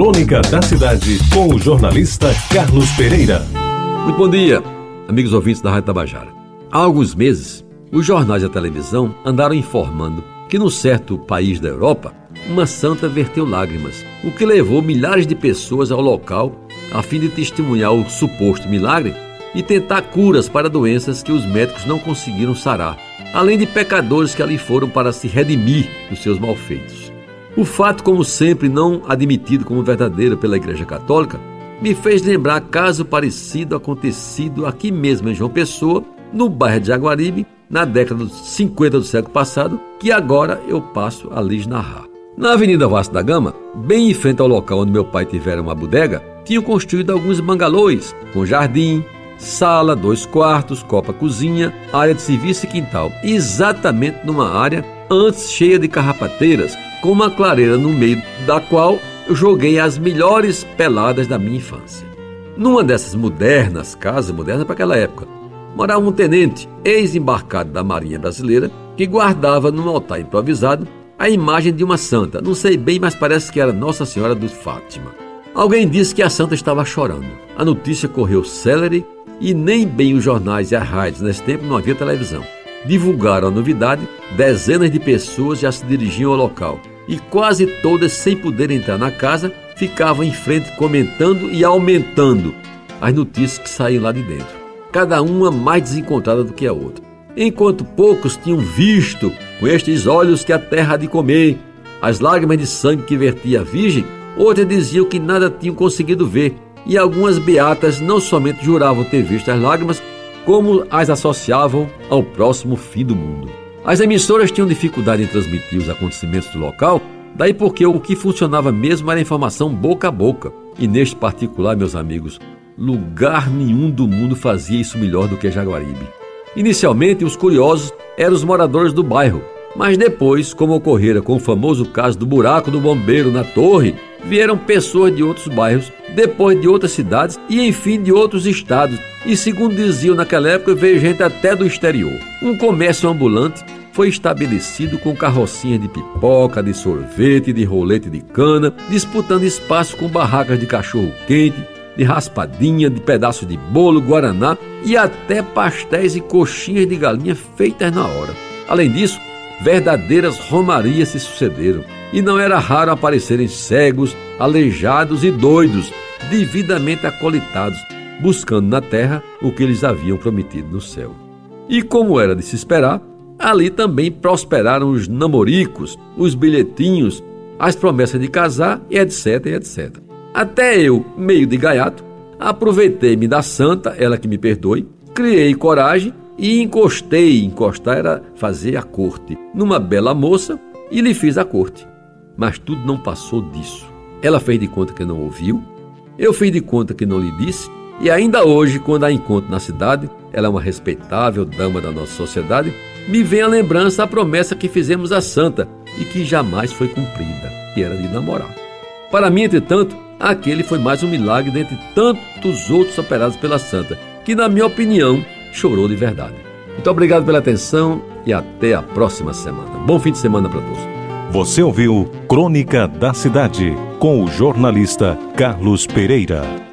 Crônica da Cidade, com o jornalista Carlos Pereira. Muito bom dia, amigos ouvintes da Rádio Tabajara. Há alguns meses, os jornais e a televisão andaram informando que, num certo país da Europa, uma santa verteu lágrimas, o que levou milhares de pessoas ao local a fim de testemunhar o suposto milagre e tentar curas para doenças que os médicos não conseguiram sarar, além de pecadores que ali foram para se redimir dos seus malfeitos. O fato, como sempre, não admitido como verdadeiro pela Igreja Católica, me fez lembrar caso parecido acontecido aqui mesmo em João Pessoa, no bairro de Jaguaribe, na década dos 50 do século passado, que agora eu passo a lhes narrar. Na Avenida Vasco da Gama, bem em frente ao local onde meu pai tivera uma bodega, tinham construído alguns bangalôs com jardim, sala, dois quartos, copa cozinha, área de serviço e quintal, exatamente numa área antes cheia de carrapateiras, com uma clareira no meio da qual joguei as melhores peladas da minha infância. Numa dessas modernas casas, modernas para aquela época, morava um tenente, ex-embarcado da Marinha Brasileira, que guardava num altar improvisado a imagem de uma santa. Não sei bem, mas parece que era Nossa Senhora do Fátima. Alguém disse que a santa estava chorando. A notícia correu célere e nem bem os jornais e as rádios, nesse tempo não havia televisão. Divulgaram a novidade, dezenas de pessoas já se dirigiam ao local. E quase todas, sem poder entrar na casa, ficavam em frente comentando e aumentando as notícias que saíam lá de dentro, cada uma mais desencontrada do que a outra. Enquanto poucos tinham visto com estes olhos que a terra há de comer, as lágrimas de sangue que vertia a Virgem, outras diziam que nada tinham conseguido ver. E algumas beatas não somente juravam ter visto as lágrimas, como as associavam ao próximo fim do mundo. As emissoras tinham dificuldade em transmitir os acontecimentos do local, daí porque o que funcionava mesmo era a informação boca a boca. E neste particular, meus amigos, lugar nenhum do mundo fazia isso melhor do que Jaguaribe. Inicialmente, os curiosos eram os moradores do bairro, mas depois, como ocorrera com o famoso caso do buraco do bombeiro na torre, vieram pessoas de outros bairros, depois de outras cidades e enfim de outros estados. E segundo diziam naquela época, veio gente até do exterior. Um comércio ambulante foi estabelecido com carrocinhas de pipoca, de sorvete, de rolete de cana, disputando espaço com barracas de cachorro quente, de raspadinha, de pedaço de bolo, guaraná e até pastéis e coxinhas de galinha feitas na hora. Além disso, verdadeiras romarias se sucederam e não era raro aparecerem cegos, aleijados e doidos, devidamente acolitados, buscando na terra o que eles haviam prometido no céu. E como era de se esperar, ali também prosperaram os namoricos, os bilhetinhos, as promessas de casar, etc, etc. Até eu, meio de gaiato, aproveitei-me da santa, ela que me perdoe, criei coragem e encostei, encostar era fazer a corte, numa bela moça e lhe fiz a corte. Mas tudo não passou disso. Ela fez de conta que não ouviu, eu fiz de conta que não lhe disse, e ainda hoje, quando a encontro na cidade, ela é uma respeitável dama da nossa sociedade, me vem a lembrança a promessa que fizemos à santa e que jamais foi cumprida, que era de namorar. Para mim, entretanto, aquele foi mais um milagre dentre tantos outros operados pela santa, que, na minha opinião, chorou de verdade. Muito obrigado pela atenção e até a próxima semana. Bom fim de semana para todos. Você ouviu Crônica da Cidade com o jornalista Carlos Pereira.